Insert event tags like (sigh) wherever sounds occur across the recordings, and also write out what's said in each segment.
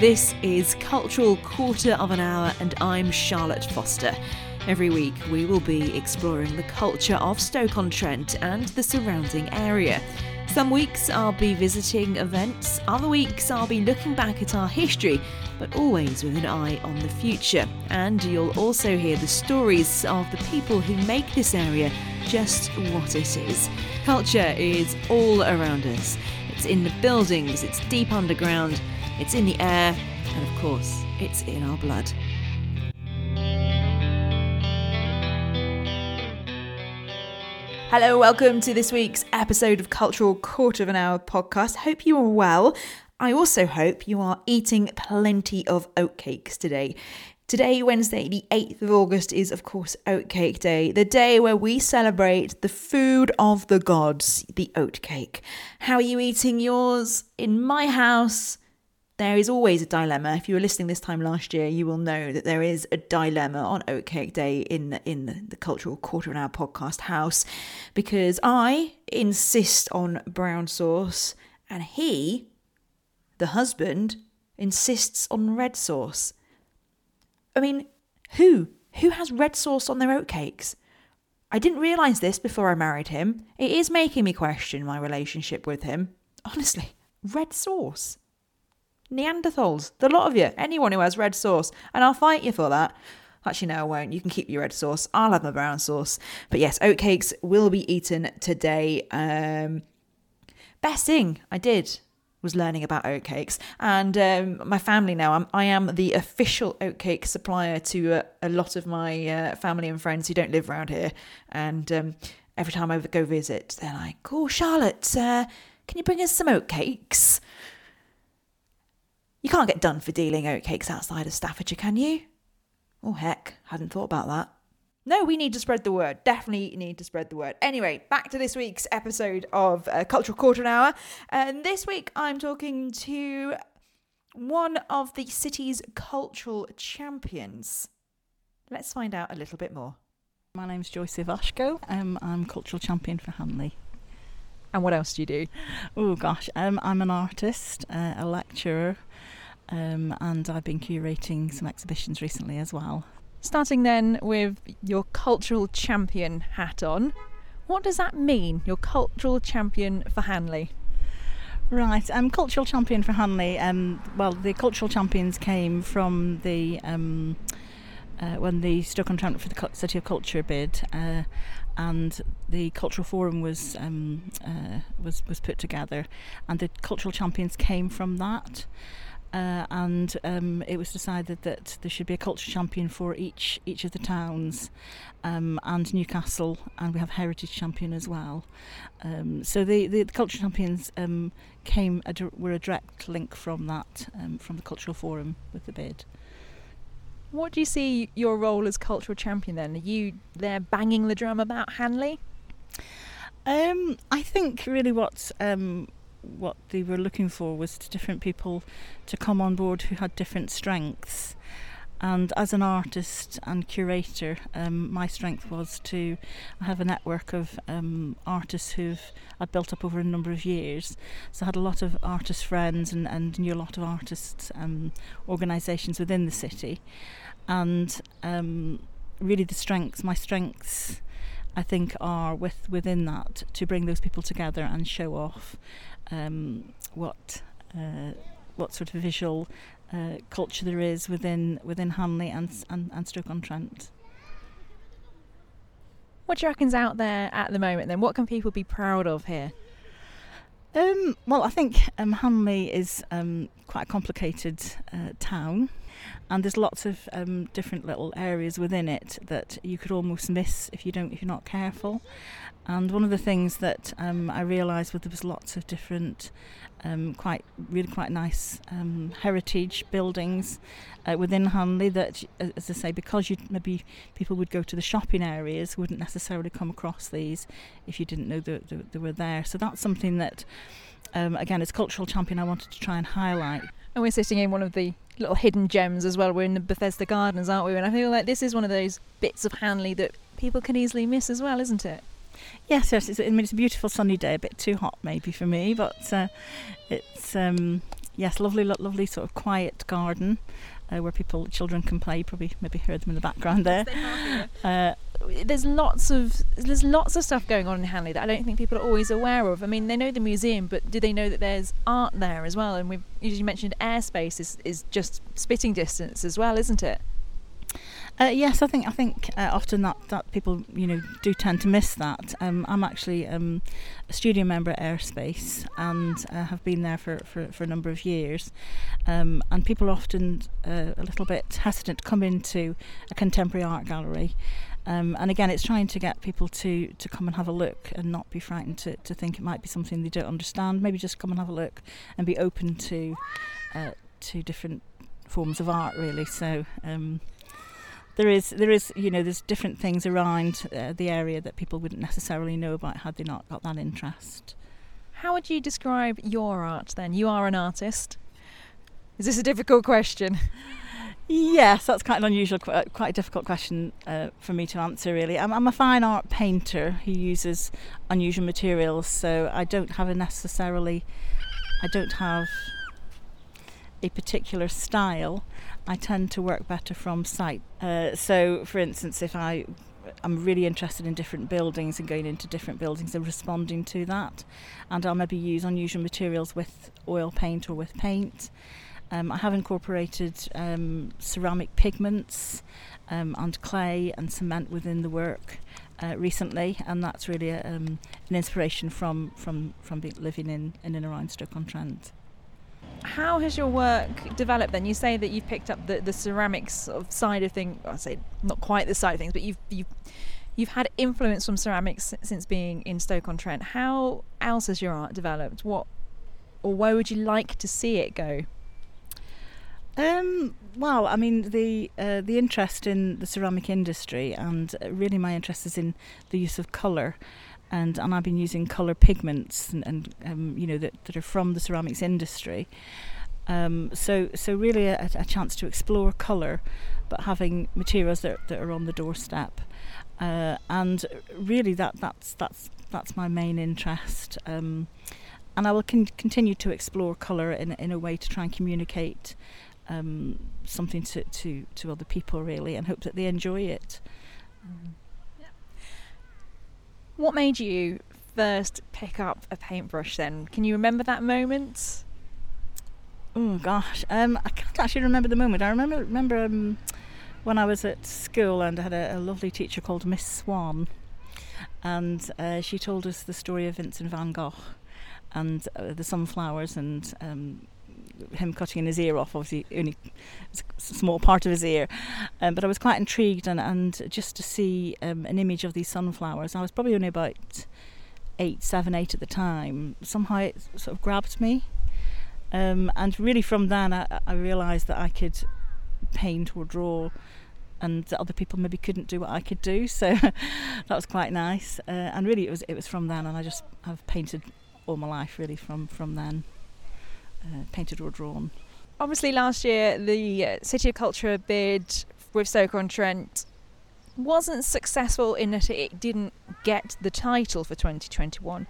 This is Cultural Quarter of an Hour, and I'm Charlotte Foster. Every week, we will be exploring the culture of Stoke-on-Trent and the surrounding area. Some weeks I'll be visiting events, other weeks I'll be looking back at our history, but always with an eye on the future. And you'll also hear the stories of the people who make this area just what it is. Culture is all around us. It's in the buildings, it's deep underground, it's in the air, and of course, it's in our blood. Hello, welcome to this week's episode of Cultural Quarter of an Hour podcast. Hope you are well. I also hope you are eating plenty of oatcakes today. Today, Wednesday, the 8th of August, is of course Oatcake Day, the day where we celebrate the food of the gods, the oatcake. How are you eating yours? In my house, there is always a dilemma. If you were listening this time last year, you will know that there is a dilemma on Oatcake Day in in the Cultural Quarter of an Hour podcast house because I insist on brown sauce and he, the husband, insists on red sauce. I mean, who? Who has red sauce on their oatcakes? I didn't realise this before I married him. It is making me question my relationship with him. Honestly, red sauce. Neanderthals, the lot of you, anyone who has red sauce, and I'll fight you for that. Actually, no, I won't. You can keep your red sauce. I'll have my brown sauce. But yes, oatcakes will be eaten today. Um, best thing I did was learning about oatcakes, and um, my family now. I'm, I am the official oatcake supplier to a, lot of my uh, family and friends who don't live around here. And um, every time I go visit, they're like, "Oh, Charlotte, uh, can you bring us some oatcakes?" You can't get done for dealing oatcakes outside of Staffordshire, can you? Oh, heck, hadn't thought about that. No, we need to spread the word. Definitely need to spread the word. Anyway, back to this week's episode of uh, Cultural Quarter Hour. And this week I'm talking to one of the city's cultural champions. Let's find out a little bit more. My name's Joyce Ivashko. Um, I'm cultural champion for Hanley. And what else do you do? Oh gosh, um, I'm an artist, uh, a lecturer, um, and I've been curating some exhibitions recently as well. Starting then with your cultural champion hat on, what does that mean, your cultural champion for Hanley? Right, I'm cultural champion for Hanley. Um, well, the cultural champions came from the um, uh, when the Stoke-on-Trent for the City of Culture bid, uh, and the cultural forum was um, uh, was was put together, and the cultural champions came from that. Uh, and um, it was decided that there should be a culture champion for each each of the towns, um, and Newcastle, and we have heritage champion as well. Um, so the, the, the culture champions um, came were a direct link from that um, from the cultural forum with the bid. What do you see your role as cultural champion then? Are you there banging the drum about Hanley? Um, I think really what um, what they were looking for was different people to come on board who had different strengths. And as an artist and curator, um, my strength was to have a network of um, artists who've I'd built up over a number of years. So I had a lot of artist friends and, and knew a lot of artists um, organisations within the city. And um, really, the strengths, my strengths, I think, are with within that to bring those people together and show off um, what uh, what sort of visual uh, culture there is within within Hanley and and, and Stoke on Trent. What do you reckon's out there at the moment? Then, what can people be proud of here? Um, well, I think um, Hanley is um, quite a complicated uh, town, and there's lots of um, different little areas within it that you could almost miss if you don't if you're not careful. And one of the things that um, I realised was there was lots of different, um, quite really quite nice um, heritage buildings uh, within Hanley that, as I say, because you maybe people would go to the shopping areas, wouldn't necessarily come across these if you didn't know that they, they were there. So that's something that, um, again, as cultural champion, I wanted to try and highlight. And we're sitting in one of the little hidden gems as well. We're in the Bethesda Gardens, aren't we? And I feel like this is one of those bits of Hanley that people can easily miss as well, isn't it? Yes, yes. It's, I mean, it's a beautiful sunny day. A bit too hot maybe for me, but uh, it's um, Yes, lovely, lovely sort of quiet garden uh, where people, children can play. Probably maybe heard them in the background there. uh, there's lots of there's lots of stuff going on in Hanley that I don't think people are always aware of. I mean, they know the museum, but do they know that there's art there as well? And we've you mentioned airspace is is just spitting distance as well, isn't it? Uh, yes, I think I think uh, often that, that people you know do tend to miss that. Um, I'm actually um, a studio member at Airspace and uh, have been there for, for, for, a number of years. Um, and people often uh, a little bit hesitant to come into a contemporary art gallery. Um, and again, it's trying to get people to, to come and have a look and not be frightened to, to think it might be something they don't understand. Maybe just come and have a look and be open to uh, to different forms of art, really. So um, there is there is you know there's different things around uh, the area that people wouldn't necessarily know about had they not got that interest. How would you describe your art then? You are an artist. Is this a difficult question? (laughs) Yes, that's quite an unusual, uh, quite a difficult question uh, for me to answer. Really, I'm, I'm, a fine art painter who uses unusual materials, so I don't have a necessarily, I don't have a particular style. I tend to work better from sight. Uh, so, for instance, if I I'm really interested in different buildings and going into different buildings and responding to that, and I'll maybe use unusual materials with oil paint or with paint. Um, I have incorporated um, ceramic pigments um, and clay and cement within the work uh, recently, and that's really a, um, an inspiration from from from living in in and around Stoke-on-Trent. How has your work developed then? You say that you've picked up the, the ceramics of side of things. I say not quite the side of things, but you've you've you've had influence from ceramics since being in Stoke on Trent. How else has your art developed? What or where would you like to see it go? Um, well, I mean the uh, the interest in the ceramic industry and really my interest is in the use of colour and and I've been using color pigments and, and um, you know that, that are from the ceramics industry. Um, so so really a, a, chance to explore color, but having materials that that are on the doorstep, uh, and really that that's that's that's my main interest. Um, and I will con- continue to explore color in in a way to try and communicate um, something to, to to other people really, and hope that they enjoy it. Mm. What made you first pick up a paintbrush then? Can you remember that moment? Oh gosh, um, I can't actually remember the moment. I remember remember um, when I was at school and I had a, a lovely teacher called Miss Swan, and uh, she told us the story of Vincent van Gogh and uh, the sunflowers and um, him cutting his ear off, obviously only a small part of his ear. Um, but I was quite intrigued and, and just to see um, an image of these sunflowers. I was probably only about eight, seven, eight at the time. Somehow it sort of grabbed me. Um, and really from then I, I realised that I could paint or draw and that other people maybe couldn't do what I could do. So (laughs) that was quite nice. Uh, and really, it was it was from then, and I just have painted all my life really from from then uh, painted or drawn. Obviously, last year the uh, City of Culture bid with Stoke on Trent wasn't successful in that it didn't get the title for 2021.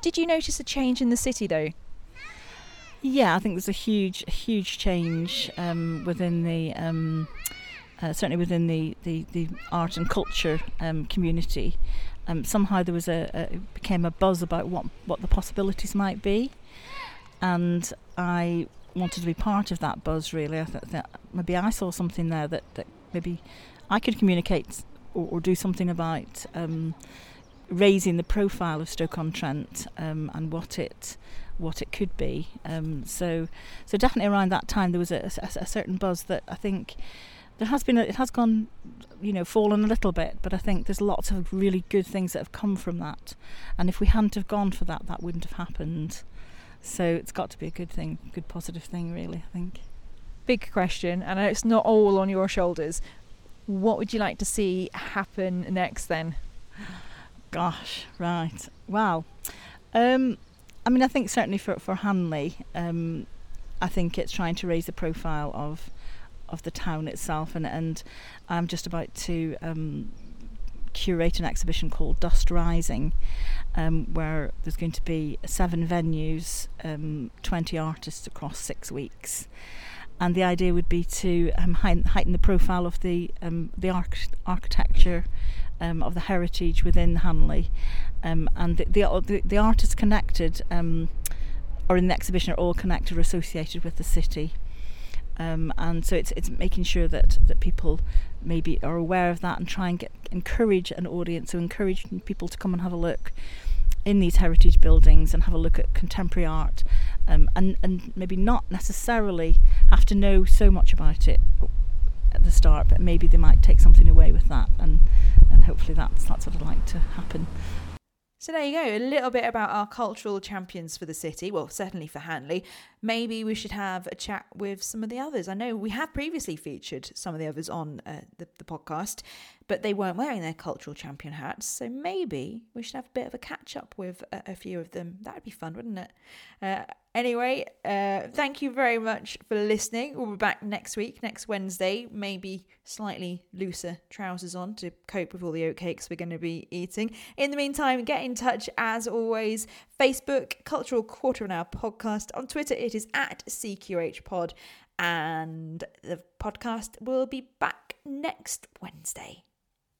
Did you notice a change in the city though? Yeah, I think there's a huge, huge change um, within the. Um, uh, certainly within the, the, the art and culture um, community, um, somehow there was a, a became a buzz about what what the possibilities might be and I wanted to be part of that buzz. Really, I thought that maybe I saw something there that, that maybe I could communicate or, or do something about um, raising the profile of Stoke-on-Trent um, and what it what it could be. Um, so, so definitely around that time there was a, a, a certain buzz that I think there has been a, it has gone you know fallen a little bit but i think there's lots of really good things that have come from that and if we hadn't have gone for that that wouldn't have happened so it's got to be a good thing, good positive thing, really, I think. Big question, and it's not all on your shoulders. What would you like to see happen next then? Gosh, right. Well, um, I mean, I think certainly for, for Hanley, um, I think it's trying to raise the profile of of the town itself, and, and I'm just about to um, curate an exhibition called Dust Rising, um, where there's going to be seven venues, um, 20 artists across six weeks. And the idea would be to um, heighten the profile of the um, the arch- architecture um, of the heritage within Hanley, and the, the, the artists connected or in the exhibition are all connected or associated with the city. Um, and so it's it's making sure that that people maybe are aware of that and try and get encourage an audience, so encourage people to come and have a look in these heritage buildings and have a look at contemporary art, um, and and maybe not necessarily have to know so much about it at the start, but maybe they might take something away with that, and and hopefully that's that's what I'd like to happen. So there you go, a little bit about our cultural champions for the city. Well, certainly for Hanley. Maybe we should have a chat with some of the others. I know we have previously featured some of the others on uh, the, the podcast, but they weren't wearing their cultural champion hats. So maybe we should have a bit of a catch up with a, a few of them. That would be fun, wouldn't it? Uh, Anyway, uh, thank you very much for listening. We'll be back next week, next Wednesday, maybe slightly looser trousers on to cope with all the oatcakes we're going to be eating. In the meantime, get in touch as always. Facebook, Cultural Quarter of an Hour Podcast. On Twitter, it is at CQH Pod. And the podcast will be back next Wednesday.